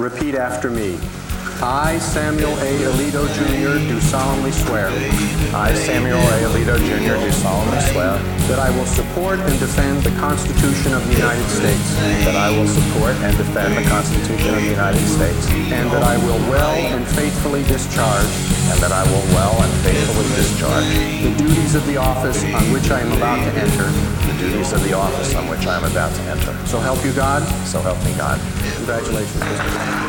Repeat after me. I, Samuel A. Alito Jr., do solemnly swear I, Samuel A. Alito Jr., do solemnly swear that I will support and defend the Constitution of the United States that I will support and defend the Constitution of the United States and that I will well and faithfully discharge and that I will well and faithfully discharge the duties of the office on which I am about to enter. Duties of the office on which I am about to enter. So help you God. So help me God. Congratulations, Mr.